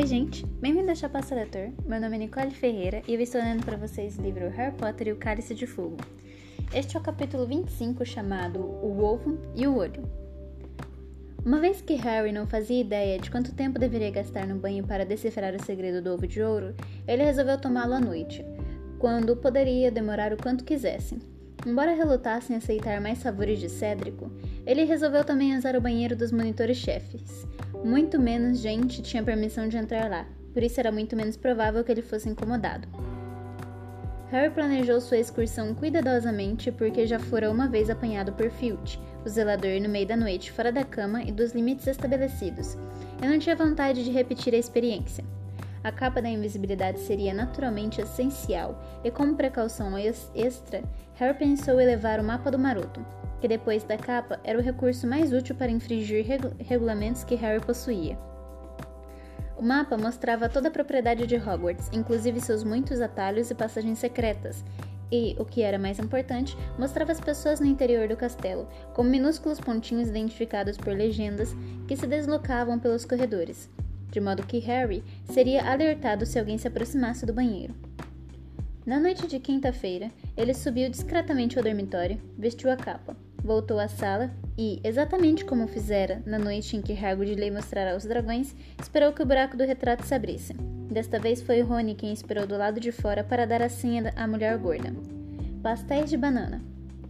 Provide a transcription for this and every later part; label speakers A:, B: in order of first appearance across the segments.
A: Oi, gente! Bem-vindo ao Chapa Seletor. Meu nome é Nicole Ferreira e eu estou lendo para vocês o livro Harry Potter e o Cálice de Fogo. Este é o capítulo 25 chamado O Ovo e o Olho. Uma vez que Harry não fazia ideia de quanto tempo deveria gastar no banho para decifrar o segredo do ovo de ouro, ele resolveu tomá-lo à noite, quando poderia demorar o quanto quisesse. Embora relutasse em aceitar mais favores de Cédrico, ele resolveu também usar o banheiro dos monitores-chefes. Muito menos gente tinha permissão de entrar lá, por isso era muito menos provável que ele fosse incomodado. Harry planejou sua excursão cuidadosamente porque já fora uma vez apanhado por Filch, o zelador no meio da noite, fora da cama e dos limites estabelecidos, e não tinha vontade de repetir a experiência. A capa da invisibilidade seria naturalmente essencial, e como precaução extra, Harry pensou em levar o mapa do maroto, que depois da capa era o recurso mais útil para infringir regu regulamentos que Harry possuía. O mapa mostrava toda a propriedade de Hogwarts, inclusive seus muitos atalhos e passagens secretas, e, o que era mais importante, mostrava as pessoas no interior do castelo, com minúsculos pontinhos identificados por legendas que se deslocavam pelos corredores, de modo que Harry seria alertado se alguém se aproximasse do banheiro. Na noite de quinta-feira, ele subiu discretamente ao dormitório, vestiu a capa, voltou à sala e, exatamente como fizera na noite em que Hagrid lhe mostrara os dragões, esperou que o buraco do retrato se abrisse. Desta vez foi Rony quem esperou do lado de fora para dar a senha à mulher gorda. Pastéis de banana.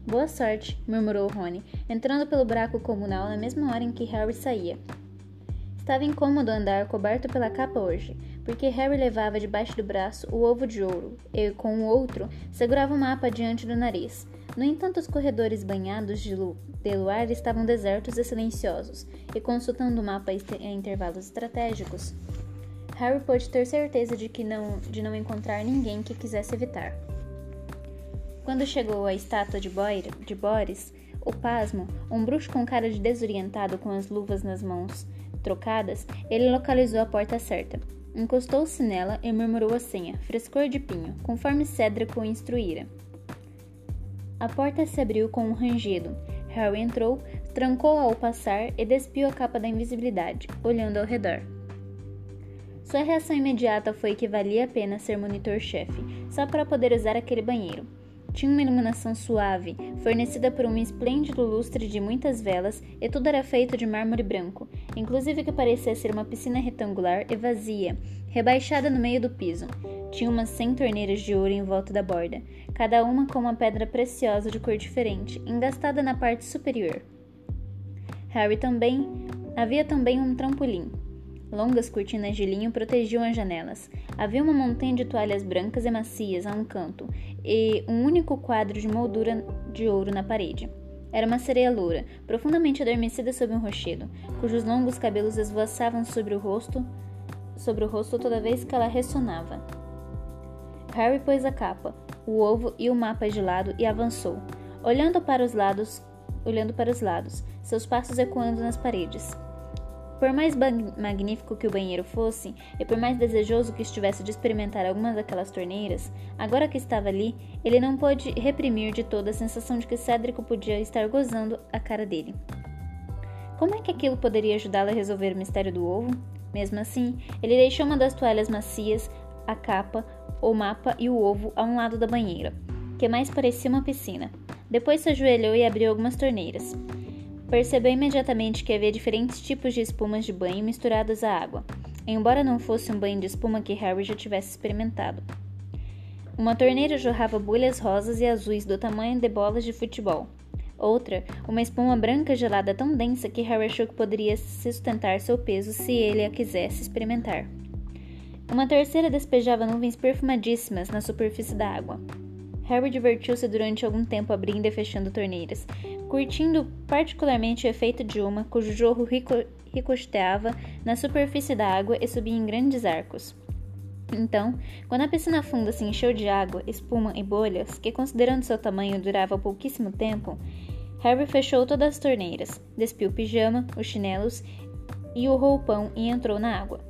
A: Boa sorte, murmurou Rony, entrando pelo buraco comunal na mesma hora em que Harry saía. Estava incômodo andar coberto pela capa hoje, porque Harry levava debaixo do braço o ovo de ouro e, com o outro, segurava o mapa diante do nariz. No entanto, os corredores banhados de, lu de luar estavam desertos e silenciosos, e consultando o mapa em intervalos estratégicos, Harry pôde ter certeza de que não, de não encontrar ninguém que quisesse evitar. Quando chegou à estátua de, Boir, de Boris, o pasmo, um bruxo com cara de desorientado com as luvas nas mãos trocadas, ele localizou a porta certa. Encostou-se nela e murmurou a senha, frescor de pinho, conforme Cédrico o instruíra. A porta se abriu com um rangido. Harry entrou, trancou-a ao passar e despiu a capa da invisibilidade, olhando ao redor. Sua reação imediata foi que valia a pena ser monitor-chefe, só para poder usar aquele banheiro. Tinha uma iluminação suave, fornecida por um esplêndido lustre de muitas velas, e tudo era feito de mármore branco, inclusive que parecia ser uma piscina retangular e vazia, rebaixada no meio do piso. Tinha umas cem torneiras de ouro em volta da borda, cada uma com uma pedra preciosa de cor diferente, engastada na parte superior. Harry também havia também um trampolim, Longas cortinas de linho protegiam as janelas. Havia uma montanha de toalhas brancas e macias a um canto, e um único quadro de moldura de ouro na parede. Era uma sereia loura, profundamente adormecida sob um rochedo, cujos longos cabelos esvoaçavam sobre o rosto, sobre o rosto toda vez que ela ressonava. Harry pôs a capa, o ovo e o mapa de lado e avançou, olhando para os lados, olhando para os lados, seus passos ecoando nas paredes. Por mais magnífico que o banheiro fosse, e por mais desejoso que estivesse de experimentar algumas daquelas torneiras, agora que estava ali, ele não pôde reprimir de toda a sensação de que Cédrico podia estar gozando a cara dele. Como é que aquilo poderia ajudá-lo a resolver o mistério do ovo? Mesmo assim, ele deixou uma das toalhas macias, a capa, o mapa e o ovo a um lado da banheira, que mais parecia uma piscina. Depois se ajoelhou e abriu algumas torneiras. Percebeu imediatamente que havia diferentes tipos de espumas de banho misturadas à água, embora não fosse um banho de espuma que Harry já tivesse experimentado. Uma torneira jorrava bolhas rosas e azuis do tamanho de bolas de futebol. Outra, uma espuma branca gelada tão densa que Harry achou que poderia sustentar seu peso se ele a quisesse experimentar. Uma terceira despejava nuvens perfumadíssimas na superfície da água. Harry divertiu-se durante algum tempo abrindo e fechando torneiras, curtindo particularmente o efeito de uma cujo jorro rico ricocheteava na superfície da água e subia em grandes arcos. Então, quando a piscina funda se encheu de água, espuma e bolhas, que considerando seu tamanho durava pouquíssimo tempo, Harry fechou todas as torneiras, despiu o pijama, os chinelos e o roupão e entrou na água.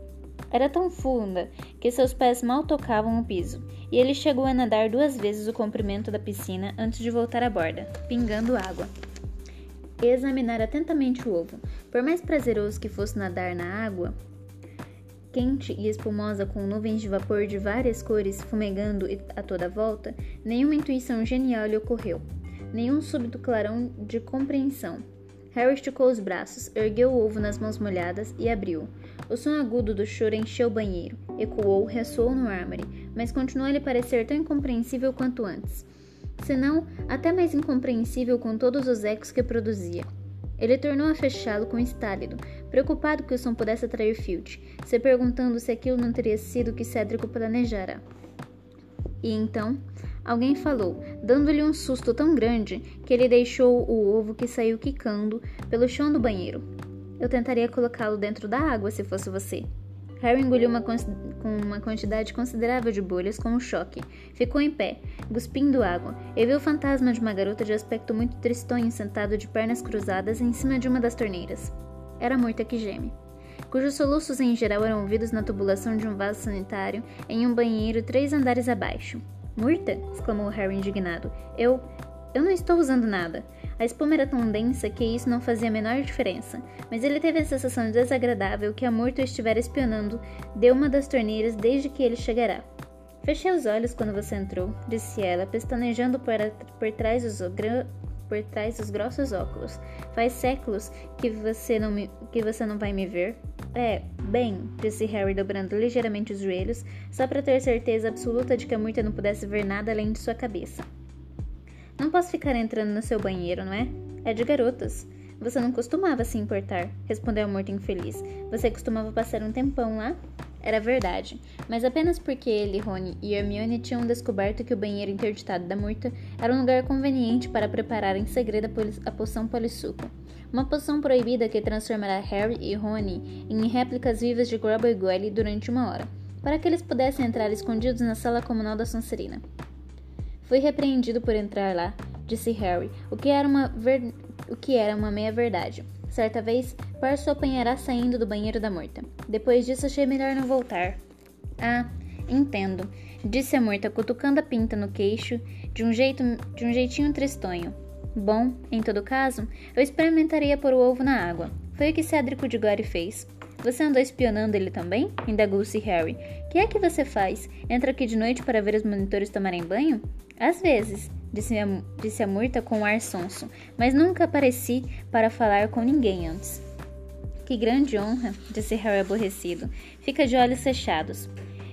A: Era tão funda que seus pés mal tocavam o piso, e ele chegou a nadar duas vezes o comprimento da piscina antes de voltar à borda, pingando água. Examinar atentamente o ovo. Por mais prazeroso que fosse nadar na água, quente e espumosa com nuvens de vapor de várias cores fumegando a toda volta, nenhuma intuição genial lhe ocorreu, nenhum súbito clarão de compreensão. Harry esticou os braços, ergueu o ovo nas mãos molhadas e abriu. O som agudo do choro encheu o banheiro, ecoou, ressoou no mármore, mas continuou a lhe parecer tão incompreensível quanto antes. Senão, até mais incompreensível com todos os ecos que produzia. Ele tornou a fechá-lo com estálido, preocupado que o som pudesse atrair Filch, se perguntando se aquilo não teria sido o que Cédrico planejara. E então, alguém falou, dando-lhe um susto tão grande que ele deixou o ovo que saiu quicando pelo chão do banheiro. Eu tentaria colocá-lo dentro da água se fosse você, Harry engoliu uma uma quantidade considerável de bolhas com um choque. Ficou em pé, cuspindo água, e viu o fantasma de uma garota de aspecto muito tristonho sentado de pernas cruzadas em cima de uma das torneiras. Era a Murta que geme. Cujos soluços em geral eram ouvidos na tubulação de um vaso sanitário em um banheiro três andares abaixo. Murta? exclamou Harry indignado. Eu. Eu não estou usando nada. A espuma era tão densa que isso não fazia a menor diferença, mas ele teve a sensação desagradável que a Murto estivera espionando de uma das torneiras desde que ele chegará. Fechei os olhos quando você entrou, disse ela, pestanejando por, por, trás dos, por trás grossos óculos. Faz séculos que você, não me, que você não vai me ver. É, bem, disse Harry dobrando ligeiramente os joelhos, só para ter certeza absoluta de que a Murta não pudesse ver nada além de sua cabeça. Não posso ficar entrando no seu banheiro, não é? É de garotas. Você não costumava se importar, respondeu a morta infeliz. Você costumava passar um tempão lá? Era verdade, mas apenas porque ele, Rony e Hermione tinham descoberto que o banheiro interditado da Murta era um lugar conveniente para preparar em segredo a poção polissuco. Uma poção proibida que transformará Harry e Rony em réplicas vivas de Grubble e Goyle durante uma hora, para que eles pudessem entrar escondidos na sala comunal da Sonserina. Fui repreendido por entrar lá, disse Harry, o que era uma, ver... o que era uma meia-verdade. Certa vez, Parso apanhará saindo do banheiro da morta. Depois disso, achei melhor não voltar. Ah, entendo, disse a morta, cutucando a pinta no queixo de um, jeito, de um jeitinho tristonho. Bom, em todo caso, eu experimentaria pôr o ovo na água. Foi o que Cédrico de Gore fez. Você andou espionando ele também? indagou-se Harry. Que é que você faz? Entra aqui de noite para ver os monitores tomarem banho? Às vezes, disse a, disse a Murta com um ar sonso, mas nunca apareci para falar com ninguém antes. Que grande honra, disse Harry aborrecido. Fica de olhos fechados.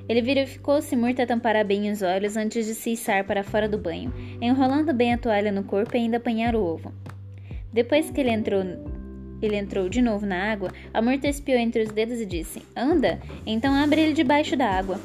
A: Ele verificou se Murta tampara bem os olhos antes de se içar para fora do banho, enrolando bem a toalha no corpo e ainda apanhar o ovo. Depois que ele entrou ele entrou de novo na água, a morta espiou entre os dedos e disse: Anda, então abre ele debaixo da água.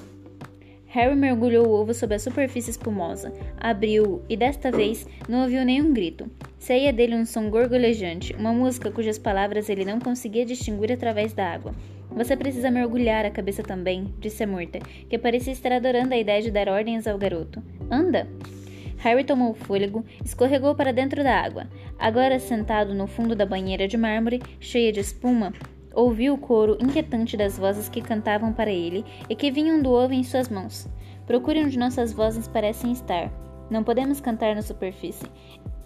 A: Harry mergulhou o ovo sob a superfície espumosa, abriu-o e desta vez não ouviu nenhum grito. Saía dele um som gorgolejante, uma música cujas palavras ele não conseguia distinguir através da água. Você precisa mergulhar a cabeça também, disse a morta, que parecia estar adorando a ideia de dar ordens ao garoto. Anda! Harry tomou fôlego, escorregou para dentro da água. Agora sentado no fundo da banheira de mármore, cheia de espuma, ouviu o coro inquietante das vozes que cantavam para ele e que vinham do ovo em suas mãos. Procure onde nossas vozes parecem estar. Não podemos cantar na superfície.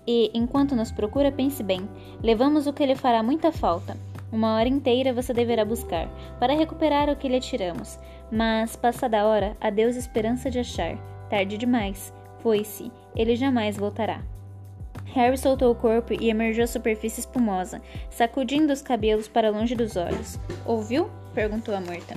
A: E, enquanto nos procura, pense bem: levamos o que lhe fará muita falta. Uma hora inteira você deverá buscar, para recuperar o que lhe tiramos. Mas, passada a hora, adeus esperança de achar. Tarde demais. Foi-se. Ele jamais voltará. Harry soltou o corpo e emergiu à superfície espumosa, sacudindo os cabelos para longe dos olhos. Ouviu? perguntou a morta.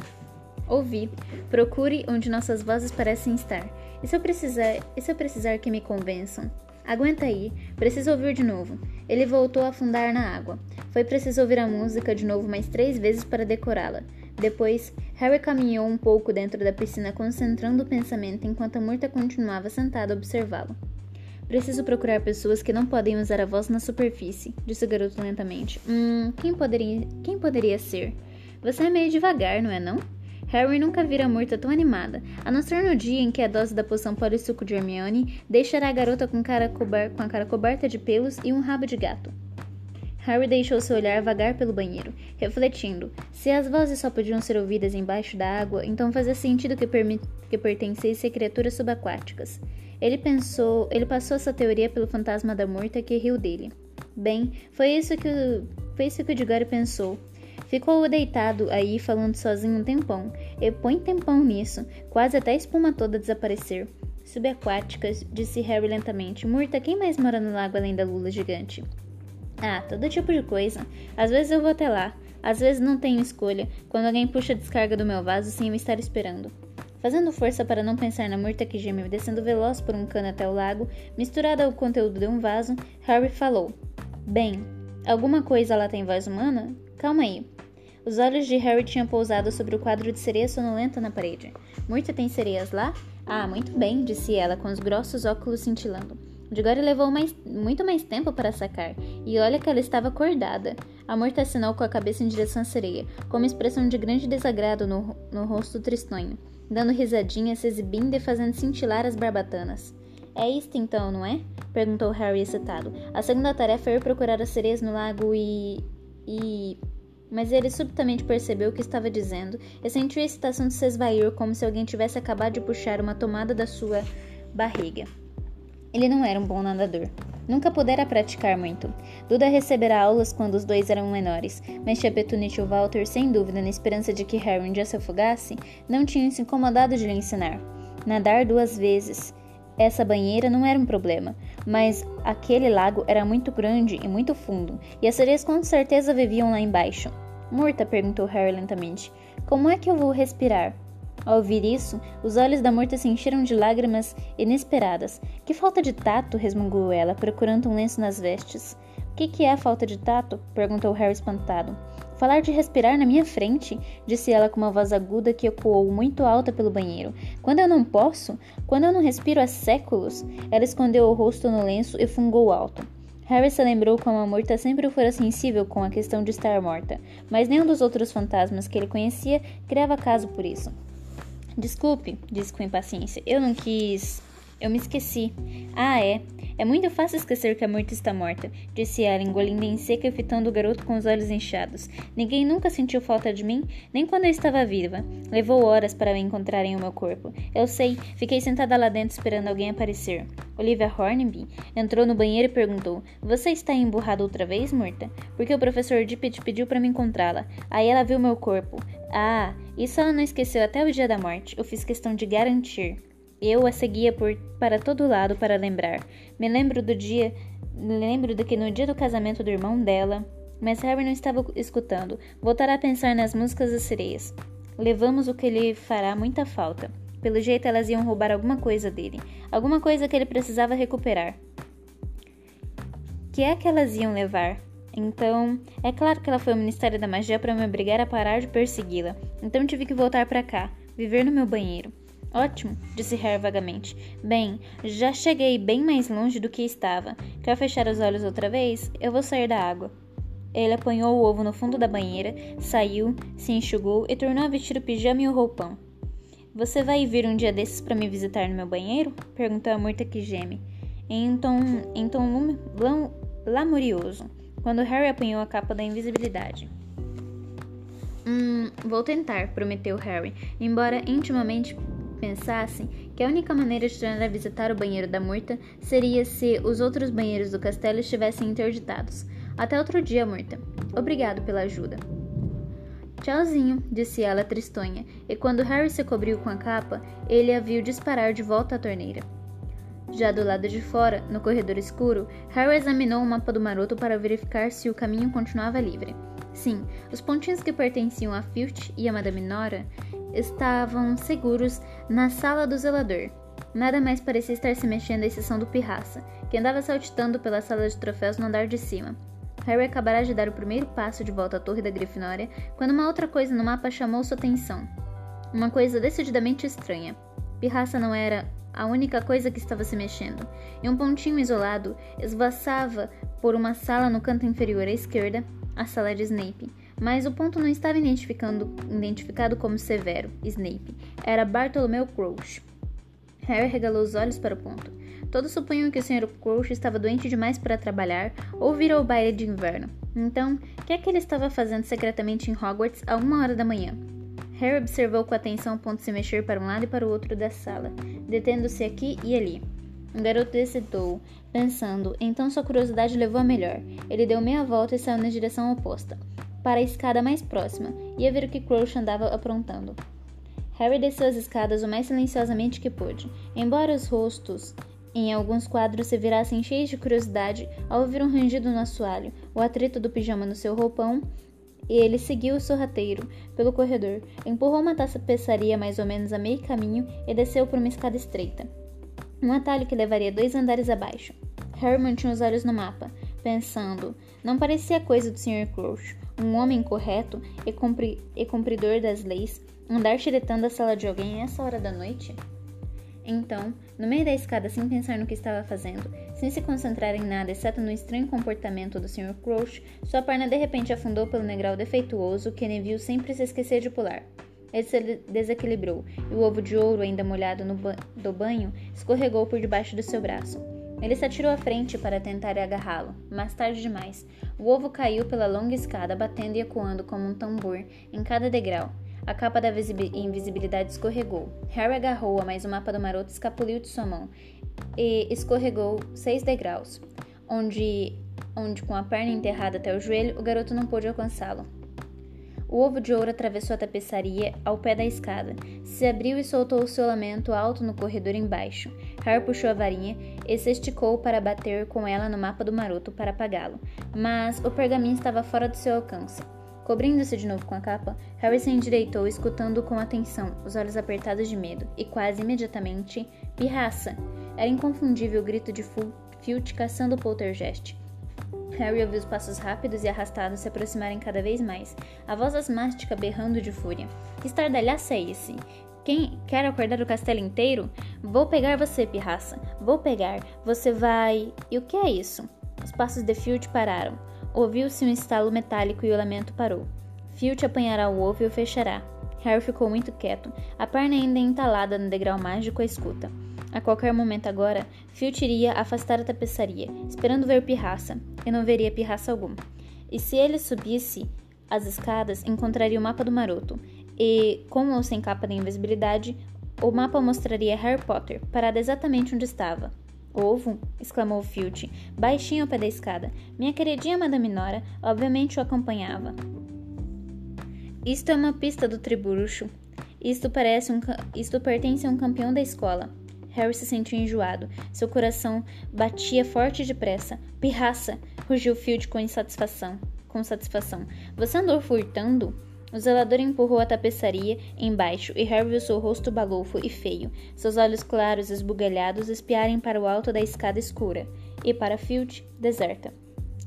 A: Ouvi. Procure onde nossas vozes parecem estar. E se eu precisar, e se eu precisar que me convençam? Aguenta aí, preciso ouvir de novo. Ele voltou a afundar na água. Foi preciso ouvir a música de novo mais três vezes para decorá-la. Depois, Harry caminhou um pouco dentro da piscina, concentrando o pensamento enquanto a Murta continuava sentada a observá-lo. Preciso procurar pessoas que não podem usar a voz na superfície, disse o garoto lentamente. Hum, quem poderia, quem poderia ser? Você é meio devagar, não é não? Harry nunca vira a Murta tão animada, a não ser no dia em que a dose da poção polissuco de Hermione deixará a garota com, cara com a cara coberta de pelos e um rabo de gato. Harry deixou seu olhar vagar pelo banheiro, refletindo. Se as vozes só podiam ser ouvidas embaixo da água, então fazia sentido que, que pertencesse a criaturas subaquáticas. Ele pensou, ele passou essa teoria pelo fantasma da Murta que riu dele. Bem, foi isso que o, foi isso que o pensou. Ficou deitado aí falando sozinho um tempão, e põe tempão nisso, quase até a espuma toda desaparecer. Subaquáticas, disse Harry lentamente. Murta, quem mais mora no lago além da lula gigante? Ah, todo tipo de coisa. Às vezes eu vou até lá, às vezes não tenho escolha, quando alguém puxa a descarga do meu vaso sem eu estar esperando. Fazendo força para não pensar na murta que geme descendo veloz por um cano até o lago, misturada ao conteúdo de um vaso, Harry falou: Bem, alguma coisa lá tem voz humana? Calma aí. Os olhos de Harry tinham pousado sobre o quadro de sereia sonolenta na parede. Murta tem sereias lá? Ah, muito bem, disse ela, com os grossos óculos cintilando. Digore levou mais, muito mais tempo para sacar, e olha que ela estava acordada. A morta assinou com a cabeça em direção à sereia, com uma expressão de grande desagrado no, no rosto tristonho, dando risadinhas, se exibindo e fazendo cintilar as barbatanas. É isto então, não é? perguntou Harry excitado. A segunda tarefa é ir procurar as sereias no lago e. e mas ele subitamente percebeu o que estava dizendo e sentiu a excitação se esvair como se alguém tivesse acabado de puxar uma tomada da sua barriga. Ele não era um bom nadador. Nunca pudera praticar muito. Duda receberá aulas quando os dois eram menores, mas tia Petunite e Walter, sem dúvida, na esperança de que Harry um dia se afogasse, não tinham se incomodado de lhe ensinar. Nadar duas vezes. Essa banheira não era um problema, mas aquele lago era muito grande e muito fundo, e as sereias com certeza viviam lá embaixo. Murta, perguntou Harry lentamente, como é que eu vou respirar? Ao ouvir isso, os olhos da Murta se encheram de lágrimas inesperadas. Que falta de tato! resmungou ela, procurando um lenço nas vestes. O que, que é a falta de tato? perguntou Harry espantado. Falar de respirar na minha frente, disse ela com uma voz aguda que ecoou muito alta pelo banheiro. Quando eu não posso? Quando eu não respiro há séculos? Ela escondeu o rosto no lenço e fungou alto. Harry se lembrou como a morta sempre fora sensível com a questão de estar morta, mas nenhum dos outros fantasmas que ele conhecia criava caso por isso. Desculpe, disse com impaciência, eu não quis. Eu me esqueci. Ah, é. É muito fácil esquecer que a morte está morta, disse ela, engolindo em seco e fitando o garoto com os olhos inchados. Ninguém nunca sentiu falta de mim, nem quando eu estava viva. Levou horas para me encontrarem o meu corpo. Eu sei, fiquei sentada lá dentro esperando alguém aparecer. Olivia Hornby entrou no banheiro e perguntou: Você está emburrada outra vez, morta? Porque o professor Dippet pediu para me encontrá-la. Aí ela viu meu corpo. Ah, isso ela não esqueceu até o dia da morte. Eu fiz questão de garantir. Eu a seguia por para todo lado para lembrar. Me lembro do dia, lembro de que no dia do casamento do irmão dela, mas Harry não estava escutando. Voltará a pensar nas músicas das sereias. Levamos o que lhe fará muita falta. Pelo jeito elas iam roubar alguma coisa dele, alguma coisa que ele precisava recuperar. Que é que elas iam levar? Então, é claro que ela foi ao Ministério da Magia para me obrigar a parar de persegui-la. Então tive que voltar para cá, viver no meu banheiro. Ótimo, disse Harry vagamente. Bem, já cheguei bem mais longe do que estava. Quer fechar os olhos outra vez? Eu vou sair da água. Ele apanhou o ovo no fundo da banheira, saiu, se enxugou e tornou a vestir o pijama e o roupão. Você vai vir um dia desses para me visitar no meu banheiro? perguntou a morta que geme, em tom, em tom lamurioso, quando Harry apanhou a capa da invisibilidade. Hum, vou tentar, prometeu Harry, embora intimamente pensassem que a única maneira de tornar visitar o banheiro da Murta seria se os outros banheiros do castelo estivessem interditados. Até outro dia, Murta. Obrigado pela ajuda. Tchauzinho, disse ela tristonha, e quando Harry se cobriu com a capa, ele a viu disparar de volta à torneira. Já do lado de fora, no corredor escuro, Harry examinou o mapa do maroto para verificar se o caminho continuava livre. Sim, os pontinhos que pertenciam a Filch e a Madame Nora estavam seguros na sala do zelador. Nada mais parecia estar se mexendo à exceção do pirraça, que andava saltitando pela sala de troféus no andar de cima. Harry acabará de dar o primeiro passo de volta à torre da Grifinória quando uma outra coisa no mapa chamou sua atenção. Uma coisa decididamente estranha. Pirraça não era a única coisa que estava se mexendo, e um pontinho isolado esvaçava por uma sala no canto inferior à esquerda, a sala de Snape, mas o ponto não estava identificado como Severo, Snape. Era Bartolomeu Crouch. Harry regalou os olhos para o ponto. Todos supunham que o Sr. Crouch estava doente demais para trabalhar ou vir ao baile de inverno. Então, o que é que ele estava fazendo secretamente em Hogwarts a uma hora da manhã? Harry observou com atenção o ponto se mexer para um lado e para o outro da sala, detendo-se aqui e ali. O garoto hesitou, pensando, então sua curiosidade levou a melhor. Ele deu meia volta e saiu na direção oposta. para a escada mais próxima. Ia ver o que Crouch andava aprontando. Harry desceu as escadas o mais silenciosamente que pôde. Embora os rostos em alguns quadros se virassem cheios de curiosidade ao ouvir um rangido no assoalho, o atrito do pijama no seu roupão, ele seguiu o sorrateiro pelo corredor, empurrou uma tapeçaria mais ou menos a meio caminho e desceu por uma escada estreita. Um atalho que levaria dois andares abaixo. Harry mantinha os olhos no mapa, pensando. Não parecia coisa do Sr. Crouch, um homem correto e, cumpri e cumpridor das leis, andar xeretando a sala de alguém essa hora da noite? Então, no meio da escada, sem pensar no que estava fazendo, sem se concentrar em nada exceto no estranho comportamento do Sr. Crouch, sua perna de repente afundou pelo negrau defeituoso que Neville sempre se esquecia de pular. Ele se desequilibrou e o ovo de ouro, ainda molhado ba do banho, escorregou por debaixo do seu braço. Ele se atirou à frente para tentar agarrá-lo, mas tarde demais. O ovo caiu pela longa escada, batendo e ecoando como um tambor em cada degrau. A capa da invisibilidade escorregou. Harry agarrou-a, mas o mapa do maroto escapuliu de sua mão e escorregou seis degraus, onde, onde com a perna enterrada até o joelho, o garoto não pôde alcançá-lo. O ovo de ouro atravessou a tapeçaria ao pé da escada, se abriu e soltou o seu lamento alto no corredor embaixo. Harry puxou a varinha e se esticou para bater com ela no mapa do maroto para apagá-lo, mas o pergaminho estava fora do seu alcance. Cobrindo-se de novo com a capa, Harry se endireitou, escutando com atenção, os olhos apertados de medo, e quase imediatamente, pirraça! Era inconfundível o grito de Filch caçando o poltergeist. Harry ouviu os passos rápidos e arrastados se aproximarem cada vez mais, a voz asmática berrando de fúria. Que estardalhaça é esse? Quem quer acordar o castelo inteiro? Vou pegar você, pirraça. Vou pegar. Você vai. E o que é isso? Os passos de Filch pararam. Ouviu-se um estalo metálico e o lamento parou. Filch apanhará o ovo e o fechará. Harry ficou muito quieto, a perna ainda entalada no degrau mágico à escuta. A qualquer momento agora, Filch iria afastar a tapeçaria, esperando ver pirraça, e não veria pirraça alguma. E se ele subisse as escadas, encontraria o mapa do maroto, e, com ou sem capa de invisibilidade, o mapa mostraria Harry Potter, parado exatamente onde estava. Ovo? exclamou Filch, baixinho ao pé da escada. Minha queridinha Madame Nora obviamente o acompanhava. Isto é uma pista do triburucho. Isto parece um isto pertence a um campeão da escola. Harry se sentiu enjoado. Seu coração batia forte depressa. Pirraça! rugiu Field com insatisfação. Com satisfação. Você andou furtando? O zelador empurrou a tapeçaria embaixo e Harry viu seu rosto balofo e feio, seus olhos claros esbugalhados espiarem para o alto da escada escura e para Field, deserta.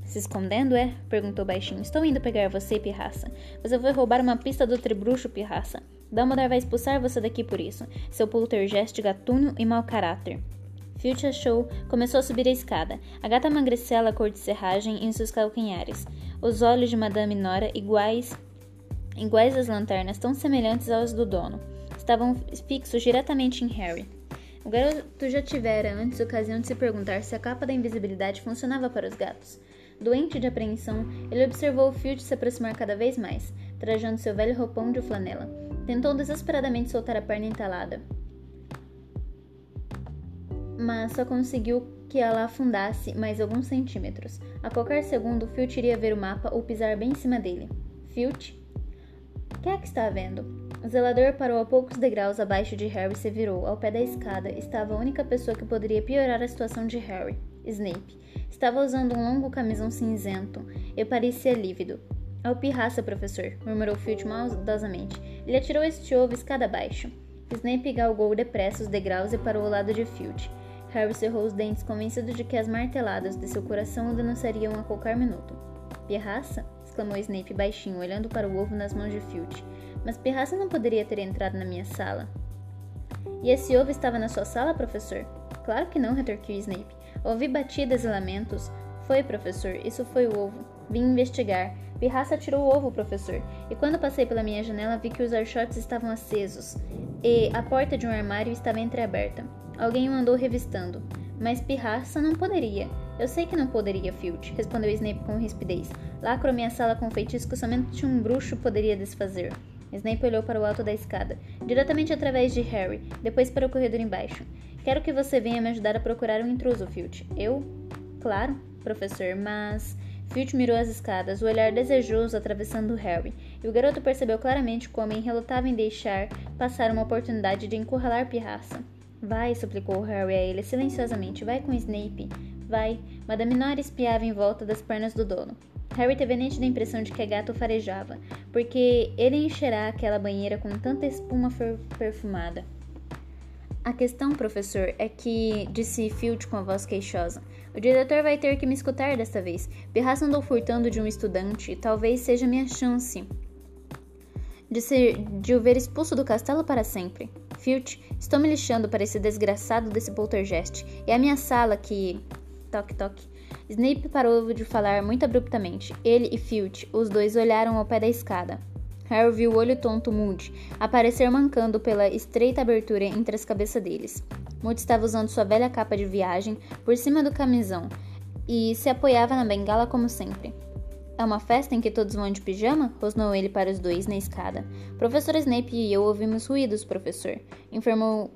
A: Se escondendo, é? perguntou baixinho. Estou indo pegar você, pirraça. Você foi roubar uma pista do tribruxo, pirraça. Dumbledore vai expulsar você daqui por isso, seu poltergeist gatuno e mau caráter. Filch achou, começou a subir a escada. A gata magricela cor de serragem em seus calcanhares. Os olhos de Madame Nora, iguais, iguais às lanternas, tão semelhantes aos do dono, estavam fixos diretamente em Harry. O garoto já tivera antes ocasião de se perguntar se a capa da invisibilidade funcionava para os gatos. Doente de apreensão, ele observou o Filch se aproximar cada vez mais, trajando seu velho roupão de flanela. Tentou desesperadamente soltar a perna entalada, mas só conseguiu que ela afundasse mais alguns centímetros. A qualquer segundo, Filch iria ver o mapa ou pisar bem em cima dele. Filch? Que é que está vendo? O zelador parou a poucos degraus abaixo de Harry e se virou. Ao pé da escada estava a única pessoa que poderia piorar a situação de Harry, Snape. Estava usando um longo camisão cinzento e parecia lívido. É o pirraça, professor, murmurou Filch maldosamente. Ele atirou este ovo escada abaixo. Snape galgou depressa os degraus e parou ao lado de Filch. Harry cerrou os dentes, convencido de que as marteladas de seu coração o denunciariam a qualquer minuto. Pirraça? Exclamou Snape baixinho, olhando para o ovo nas mãos de Filch. Mas Pirraça não poderia ter entrado na minha sala. E esse ovo estava na sua sala, professor? Claro que não, retorquiu Snape. Ouvi batidas e lamentos. Foi, professor, isso foi o ovo. Vim investigar. Pirraça tirou o ovo, professor, e quando passei pela minha janela vi que os archotes estavam acesos e a porta de um armário estava entreaberta. Alguém o andou revistando. Mas Pirraça não poderia. Eu sei que não poderia, Filch, respondeu Snape com rispidez. Lacro minha sala com feitiço que somente um bruxo poderia desfazer. Snape olhou para o alto da escada, diretamente através de Harry, depois para o corredor embaixo. Quero que você venha me ajudar a procurar um intruso, Filch. Eu? Claro, professor, mas Filch mirou as escadas, o olhar desejoso atravessando Harry, e o garoto percebeu claramente que o homem relutava em deixar passar uma oportunidade de encurralar Pirraça. Vai, suplicou Harry a ele silenciosamente, vai com Snape. Vai. Madame Nora espiava em volta das pernas do dono. Harry teve a nítida impressão de que a gata o farejava, porque ele encherá aquela banheira com tanta espuma perfumada. A questão, professor, é que, disse Field com a voz queixosa, o diretor vai ter que me escutar desta vez. Pirraça andou furtando de um estudante e talvez seja minha chance de, ser, de o ver expulso do castelo para sempre. Filch, estou me lixando para esse desgraçado desse poltergeist. É a minha sala que. Toque, toque. Snape parou de falar muito abruptamente. Ele e Filch, os dois olharam ao pé da escada. Harry viu o olho tonto Moody aparecer mancando pela estreita abertura entre as cabeças deles. Moody estava usando sua velha capa de viagem por cima do camisão e se apoiava na bengala como sempre. É uma festa em que todos vão de pijama? rosnou ele para os dois na escada. Professor Snape e eu ouvimos ruídos, professor, informou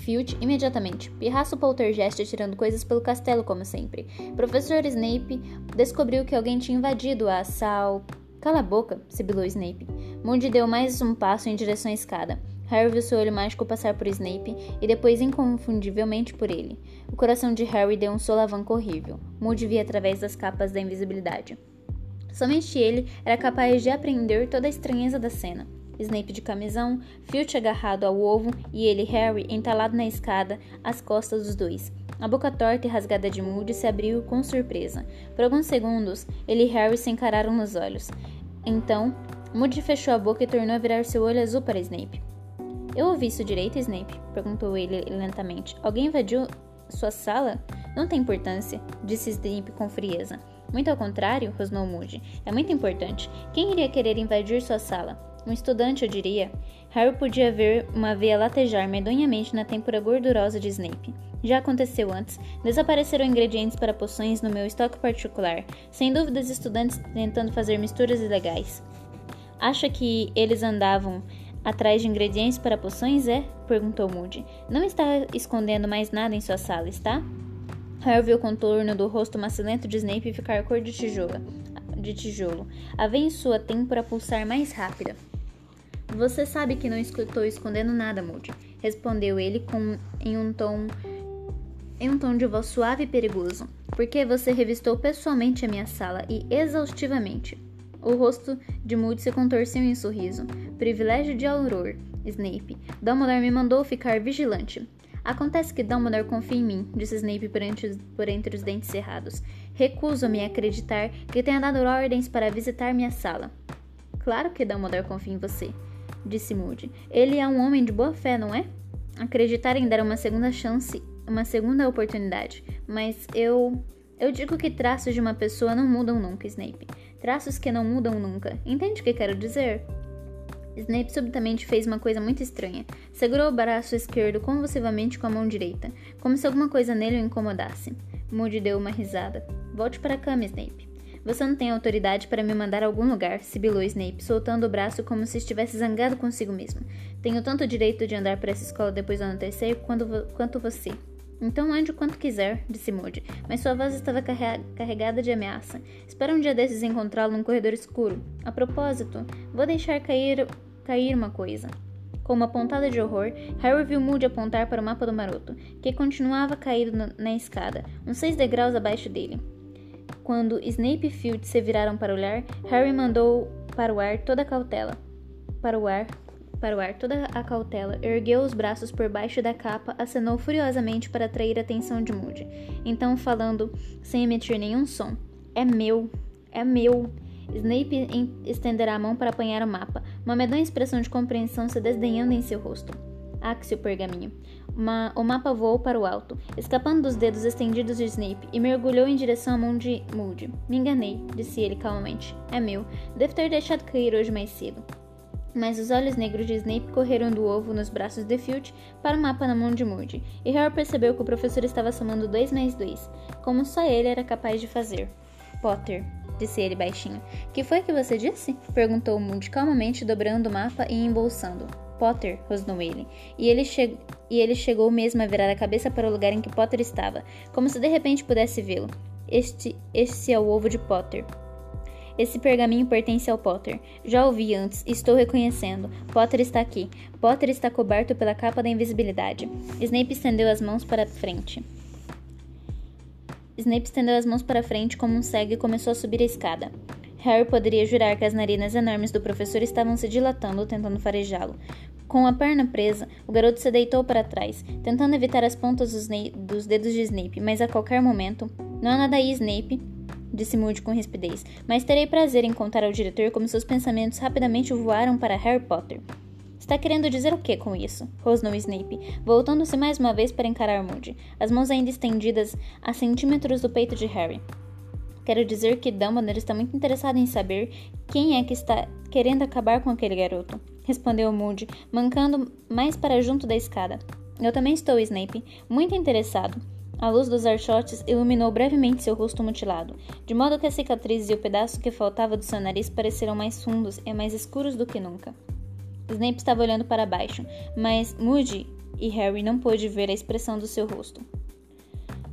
A: Filch imediatamente. Pirraço poltergeist tirando coisas pelo castelo, como sempre. Professor Snape descobriu que alguém tinha invadido a sal Cala a boca, sibilou Snape. Moody deu mais um passo em direção à escada. Harry viu seu olho mágico passar por Snape e depois inconfundivelmente por ele. O coração de Harry deu um solavanco horrível. Moody via através das capas da invisibilidade. Somente ele era capaz de apreender toda a estranheza da cena. Snape de camisão, Filch agarrado ao ovo e ele, Harry, entalado na escada, às costas dos dois. A boca torta e rasgada de Moody se abriu com surpresa. Por alguns segundos, ele e Harry se encararam nos olhos. Então, Moody fechou a boca e tornou a virar seu olho azul para Snape. Eu ouvi isso direito, Snape? perguntou ele lentamente. Alguém invadiu sua sala? Não tem importância, disse Snape com frieza. Muito ao contrário, rosnou Moody. É muito importante. Quem iria querer invadir sua sala? Um estudante, eu diria. Harry podia ver uma veia latejar medonhamente na têmpora gordurosa de Snape. Já aconteceu antes. Desapareceram ingredientes para poções no meu estoque particular. Sem dúvidas, estudantes tentando fazer misturas ilegais. Acha que eles andavam atrás de ingredientes para poções, é? perguntou Moody. Não está escondendo mais nada em sua sala, está? Harry viu o contorno do rosto macilento de Snape ficar cor de tijolo. De tijolo. A veia em sua têmpora pulsar mais rápida. Você sabe que não estou escondendo nada, Moody, respondeu ele com, em um tom em um tom de voz suave e perigoso, porque você revistou pessoalmente a minha sala e exaustivamente. O rosto de Moody se contorceu em um sorriso. Privilégio de Auror, Snape. Dumbledore me mandou ficar vigilante. Acontece que Dumbledore confia em mim, disse Snape por entre, por entre os dentes cerrados. Recuso-me a acreditar que tenha dado ordens para visitar minha sala. Claro que Dumbledore confia em você, disse Moody. Ele é um homem de boa fé, não é? Acreditar em dar uma segunda chance uma segunda oportunidade, mas eu. Eu digo que traços de uma pessoa não mudam nunca, Snape. Traços que não mudam nunca. Entende o que quero dizer? Snape subitamente fez uma coisa muito estranha. Segurou o braço esquerdo convulsivamente com a mão direita, como se alguma coisa nele o incomodasse. Moody deu uma risada. Volte para a cama, Snape. Você não tem autoridade para me mandar a algum lugar, sibilou Snape, soltando o braço como se estivesse zangado consigo mesmo. Tenho tanto direito de andar para essa escola depois do anoitecer quanto, quanto você. Então ande o quanto quiser, disse Moody, mas sua voz estava carregada de ameaça. Espero um dia desses encontrá-lo num corredor escuro. A propósito, vou deixar cair, cair uma coisa. Com uma pontada de horror, Harry viu Moody apontar para o mapa do maroto, que continuava caído na escada, uns seis degraus abaixo dele. Quando Snape e Filch se viraram para olhar, Harry mandou para o ar toda a cautela. Para o ar para o ar toda a cautela, ergueu os braços por baixo da capa, acenou furiosamente para atrair a atenção de Moody. Então, falando sem emitir nenhum som: É meu, é meu. Snape estenderá a mão para apanhar o mapa, uma medonha expressão de compreensão se desdenhando em seu rosto. Axe o pergaminho. Uma, o mapa voou para o alto, escapando dos dedos estendidos de Snape, e mergulhou em direção à mão de Moody. Me enganei, disse ele calmamente. É meu. Devo ter deixado cair hoje mais cedo. Mas os olhos negros de Snape correram do ovo nos braços de Filch para o mapa na mão de Moody, e Harry percebeu que o professor estava somando dois mais dois, como só ele era capaz de fazer. Potter, disse ele baixinho. Que foi que você disse? perguntou Moody calmamente, dobrando o mapa e embolsando. Potter, rosnou ele. E ele, e ele chegou mesmo a virar a cabeça para o lugar em que Potter estava, como se de repente pudesse vê-lo. Este, este é o ovo de Potter. Esse pergaminho pertence ao Potter. Já ouvi antes, estou reconhecendo. Potter está aqui. Potter está coberto pela capa da invisibilidade. Snape estendeu as mãos para frente. Snape estendeu as mãos para frente como um cego e começou a subir a escada. Harry poderia jurar que as narinas enormes do professor estavam se dilatando, tentando farejá-lo. Com a perna presa, o garoto se deitou para trás, tentando evitar as pontas dos, dos dedos de Snape, mas a qualquer momento. Não há nada aí, Snape, disse Moody com rispidez, mas terei prazer em contar ao diretor como seus pensamentos rapidamente voaram para Harry Potter. Está querendo dizer o que com isso? rosnou Snape, voltando-se mais uma vez para encarar Moody, as mãos ainda estendidas a centímetros do peito de Harry. Quero dizer que Dumbledore está muito interessado em saber quem é que está querendo acabar com aquele garoto, respondeu Moody, mancando mais para junto da escada. Eu também estou, Snape, muito interessado. A luz dos archotes iluminou brevemente seu rosto mutilado, de modo que as cicatrizes e o pedaço que faltava do seu nariz pareceram mais fundos e mais escuros do que nunca. Snape estava olhando para baixo, mas Moody e Harry não pôde ver a expressão do seu rosto.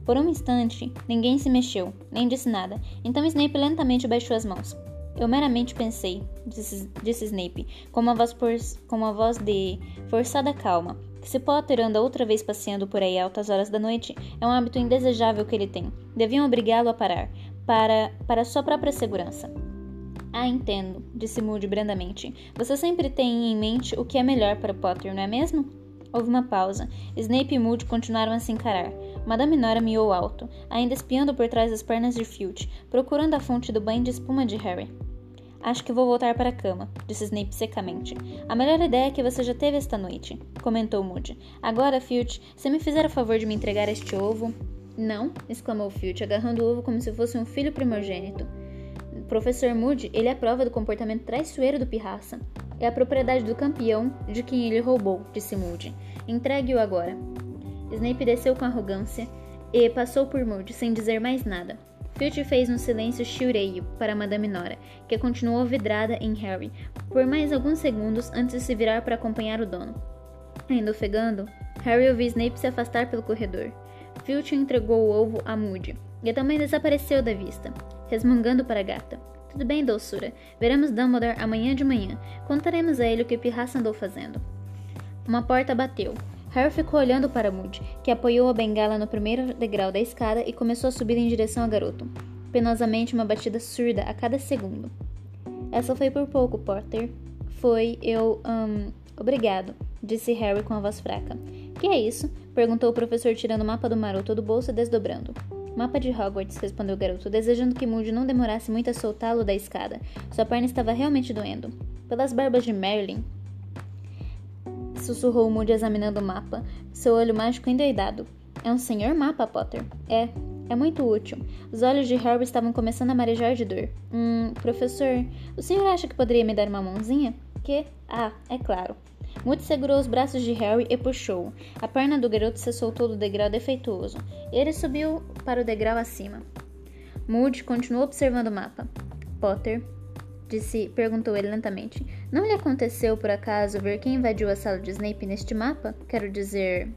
A: Por um instante, ninguém se mexeu, nem disse nada, então Snape lentamente baixou as mãos. Eu meramente pensei, disse, disse Snape, com uma, voz por, com uma voz de forçada calma, que se Potter anda outra vez passeando por aí altas horas da noite, é um hábito indesejável que ele tem. Deviam obrigá-lo a parar, para, para sua própria segurança. Ah, entendo, disse Moody brandamente. Você sempre tem em mente o que é melhor para Potter, não é mesmo? Houve uma pausa. Snape e Moody continuaram a se encarar. Madame Nora miou alto, ainda espiando por trás das pernas de Filch, procurando a fonte do banho de espuma de Harry. Acho que vou voltar para a cama, disse Snape secamente. A melhor ideia é que você já teve esta noite, comentou Moody. Agora, Filch, se me fizer o favor de me entregar este ovo. Não, exclamou Filch, agarrando o ovo como se fosse um filho primogênito. Professor Moody, ele é a prova do comportamento traiçoeiro do pirraça. É a propriedade do campeão de quem ele roubou, disse Moody. Entregue-o agora. Snape desceu com arrogância e passou por Moody sem dizer mais nada. Filch fez um silêncio chiureio para Madame Nora, que continuou vidrada em Harry por mais alguns segundos antes de se virar para acompanhar o dono. Ainda ofegando, Harry ouviu Snape se afastar pelo corredor. Filch entregou o ovo a Moody, e também desapareceu da vista, resmungando para a gata. Tudo bem, doçura. Veremos Dumbledore amanhã de manhã. Contaremos a ele o que Pirraça andou fazendo. Uma porta bateu. Harry ficou olhando para Moody, que apoiou a bengala no primeiro degrau da escada e começou a subir em direção ao garoto. Penosamente, uma batida surda a cada segundo. Essa foi por pouco, Potter. Foi, eu, um, obrigado, disse Harry com a voz fraca. Que é isso? perguntou o professor tirando o mapa do maroto do bolso e desdobrando. Mapa de Hogwarts, respondeu o garoto, desejando que Moody não demorasse muito a soltá-lo da escada. Sua perna estava realmente doendo. Pelas barbas de Merlin, sussurrou Moody examinando o mapa, seu olho mágico endoidado. É um senhor mapa, Potter. É, é muito útil. Os olhos de Harry estavam começando a marejar de dor. Hum, professor, o senhor acha que poderia me dar uma mãozinha? Que? Ah, é claro. Moody segurou os braços de Harry e puxou. A perna do garoto se soltou do degrau defeituoso. Ele subiu para o degrau acima. Moody continuou observando o mapa. Potter, Disse, perguntou ele lentamente. Não lhe aconteceu por acaso ver quem invadiu a sala de Snape neste mapa? Quero dizer.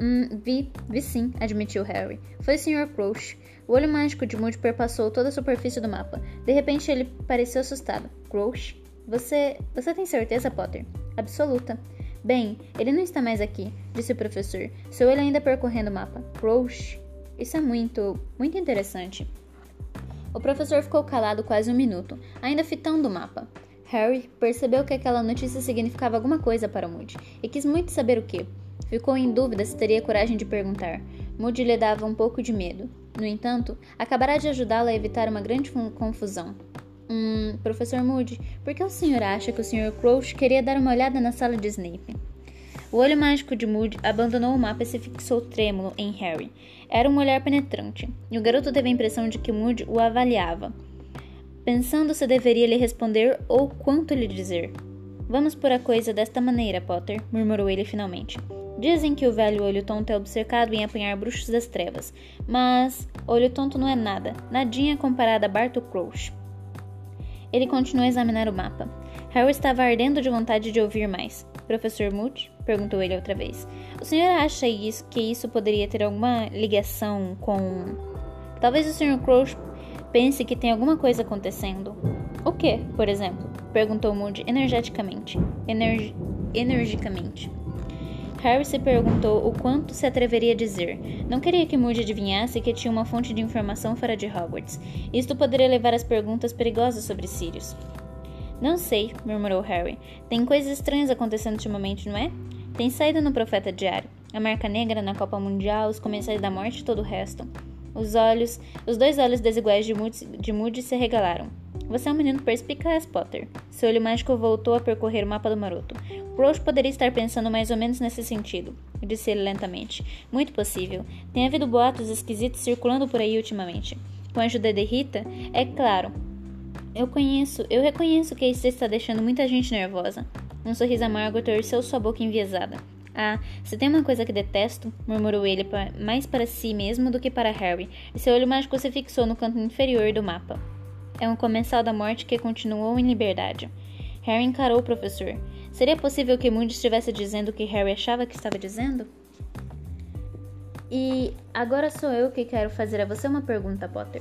A: Hum, vi, vi sim, admitiu Harry. Foi o Sr. Crouch. O olho mágico de Moody perpassou toda a superfície do mapa. De repente ele pareceu assustado. Crouch? Você. Você tem certeza, Potter? Absoluta. Bem, ele não está mais aqui, disse o professor, seu olho ainda percorrendo o mapa. Crouch? Isso é muito. muito interessante. O professor ficou calado quase um minuto, ainda fitando o mapa. Harry percebeu que aquela notícia significava alguma coisa para Moody e quis muito saber o que. Ficou em dúvida se teria coragem de perguntar. Moody lhe dava um pouco de medo. No entanto, acabará de ajudá-la a evitar uma grande confusão. Hum, professor Moody, por que o senhor acha que o Sr. Crouch queria dar uma olhada na sala de Snape? O olho mágico de Moody abandonou o mapa e se fixou trêmulo em Harry. Era um olhar penetrante, e o garoto teve a impressão de que Moody o avaliava, pensando se deveria lhe responder ou quanto lhe dizer. Vamos por a coisa desta maneira, Potter, murmurou ele finalmente. Dizem que o velho olho tonto é obcecado em apanhar bruxos das trevas, mas olho tonto não é nada, nadinha comparado a Barto Crouch. Ele continuou a examinar o mapa. Harry estava ardendo de vontade de ouvir mais. Professor Moody? Perguntou ele outra vez. O senhor acha isso, que isso poderia ter alguma ligação com. Talvez o Sr. Crouch pense que tem alguma coisa acontecendo. O que, por exemplo? perguntou Moody energeticamente. Energi energicamente. Harry se perguntou o quanto se atreveria a dizer. Não queria que Moody adivinhasse que tinha uma fonte de informação fora de Hogwarts. Isto poderia levar às perguntas perigosas sobre Sirius. Não sei, murmurou Harry. Tem coisas estranhas acontecendo ultimamente, não é? Tem saído no Profeta Diário. A marca negra na Copa Mundial, os comensais da morte e todo o resto. Os olhos, os dois olhos desiguais de Moody, de Moody se regalaram. Você é um menino perspicaz, Potter. Seu olho mágico voltou a percorrer o mapa do maroto. Crouch poderia estar pensando mais ou menos nesse sentido, disse ele lentamente. Muito possível. Tem havido boatos esquisitos circulando por aí ultimamente. Com a ajuda de Rita, é claro. Eu conheço, eu reconheço que isso está deixando muita gente nervosa. Um sorriso amargo torceu sua boca enviesada. Ah, se tem uma coisa que detesto, murmurou ele mais para si mesmo do que para Harry, e seu olho mágico se fixou no canto inferior do mapa. É um comensal da morte que continuou em liberdade. Harry encarou o professor. Seria possível que Moody estivesse dizendo o que Harry achava que estava dizendo? E agora sou eu que quero fazer a você uma pergunta, Potter.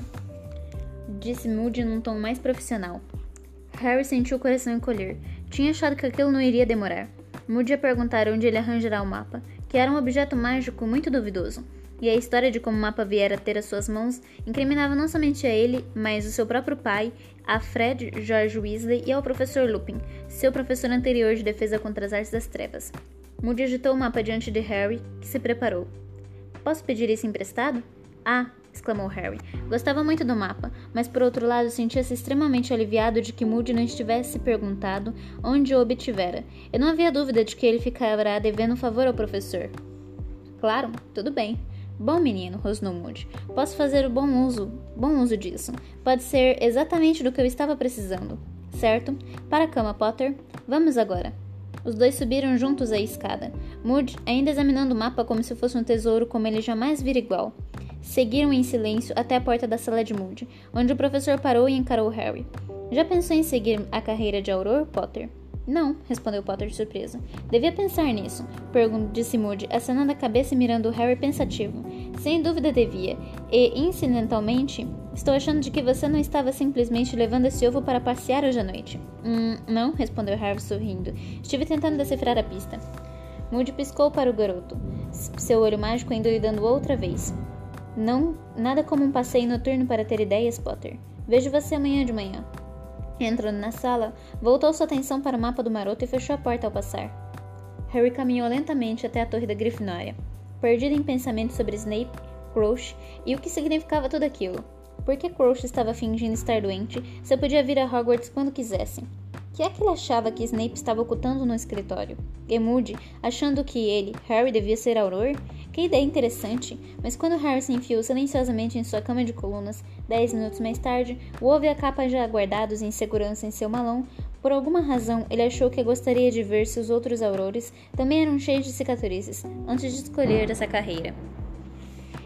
A: Disse Moody num tom mais profissional. Harry sentiu o coração encolher. Tinha achado que aquilo não iria demorar. Moody ia perguntar onde ele arranjará o mapa, que era um objeto mágico muito duvidoso. E a história de como o mapa viera a ter as suas mãos incriminava não somente a ele, mas o seu próprio pai, a Fred George Weasley e ao professor Lupin, seu professor anterior de defesa contra as artes das trevas. Moody agitou o mapa diante de Harry, que se preparou. Posso pedir isso emprestado? Ah, exclamou Harry. Gostava muito do mapa, mas por outro lado sentia-se extremamente aliviado de que Moody não estivesse perguntado onde o obtivera, e não havia dúvida de que ele ficará devendo um favor ao professor. Claro, tudo bem. Bom menino, rosnou Moody. Posso fazer o bom uso, bom uso disso. Pode ser exatamente do que eu estava precisando. Certo? Para a cama, Potter. Vamos agora. Os dois subiram juntos a escada. Moody, ainda examinando o mapa como se fosse um tesouro como ele jamais vira igual. Seguiram em silêncio até a porta da sala de Moody, onde o professor parou e encarou Harry. Já pensou em seguir a carreira de Auror, Potter? Não, respondeu Potter de surpresa. Devia pensar nisso, disse Moody, acenando a cabeça e mirando Harry pensativo. Sem dúvida devia. E, incidentalmente, estou achando de que você não estava simplesmente levando esse ovo para passear hoje à noite. Hum, não, respondeu Harry sorrindo. Estive tentando decifrar a pista. Moody piscou para o garoto, seu olho mágico ainda lhe dando outra vez. Não, nada como um passeio noturno para ter ideias, Potter. Vejo você amanhã de manhã. Entrando na sala, voltou sua atenção para o mapa do maroto e fechou a porta ao passar. Harry caminhou lentamente até a torre da Grifinória, perdido em pensamentos sobre Snape, Crouch e o que significava tudo aquilo. Por que Crouch estava fingindo estar doente se eu podia vir a Hogwarts quando quisesse? que é que ele achava que Snape estava ocultando no escritório? Moody, achando que ele, Harry, devia ser Auror? Que ideia interessante! Mas quando Harry se enfiou silenciosamente em sua cama de colunas, dez minutos mais tarde, o ovo e a capa já guardados em segurança em seu malão, por alguma razão ele achou que gostaria de ver se os outros Aurores também eram cheios de cicatrizes, antes de escolher essa carreira.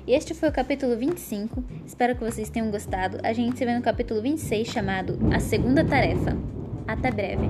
A: Este foi o capítulo 25. Espero que vocês tenham gostado. A gente se vê no capítulo 26, chamado A Segunda Tarefa. Até breve!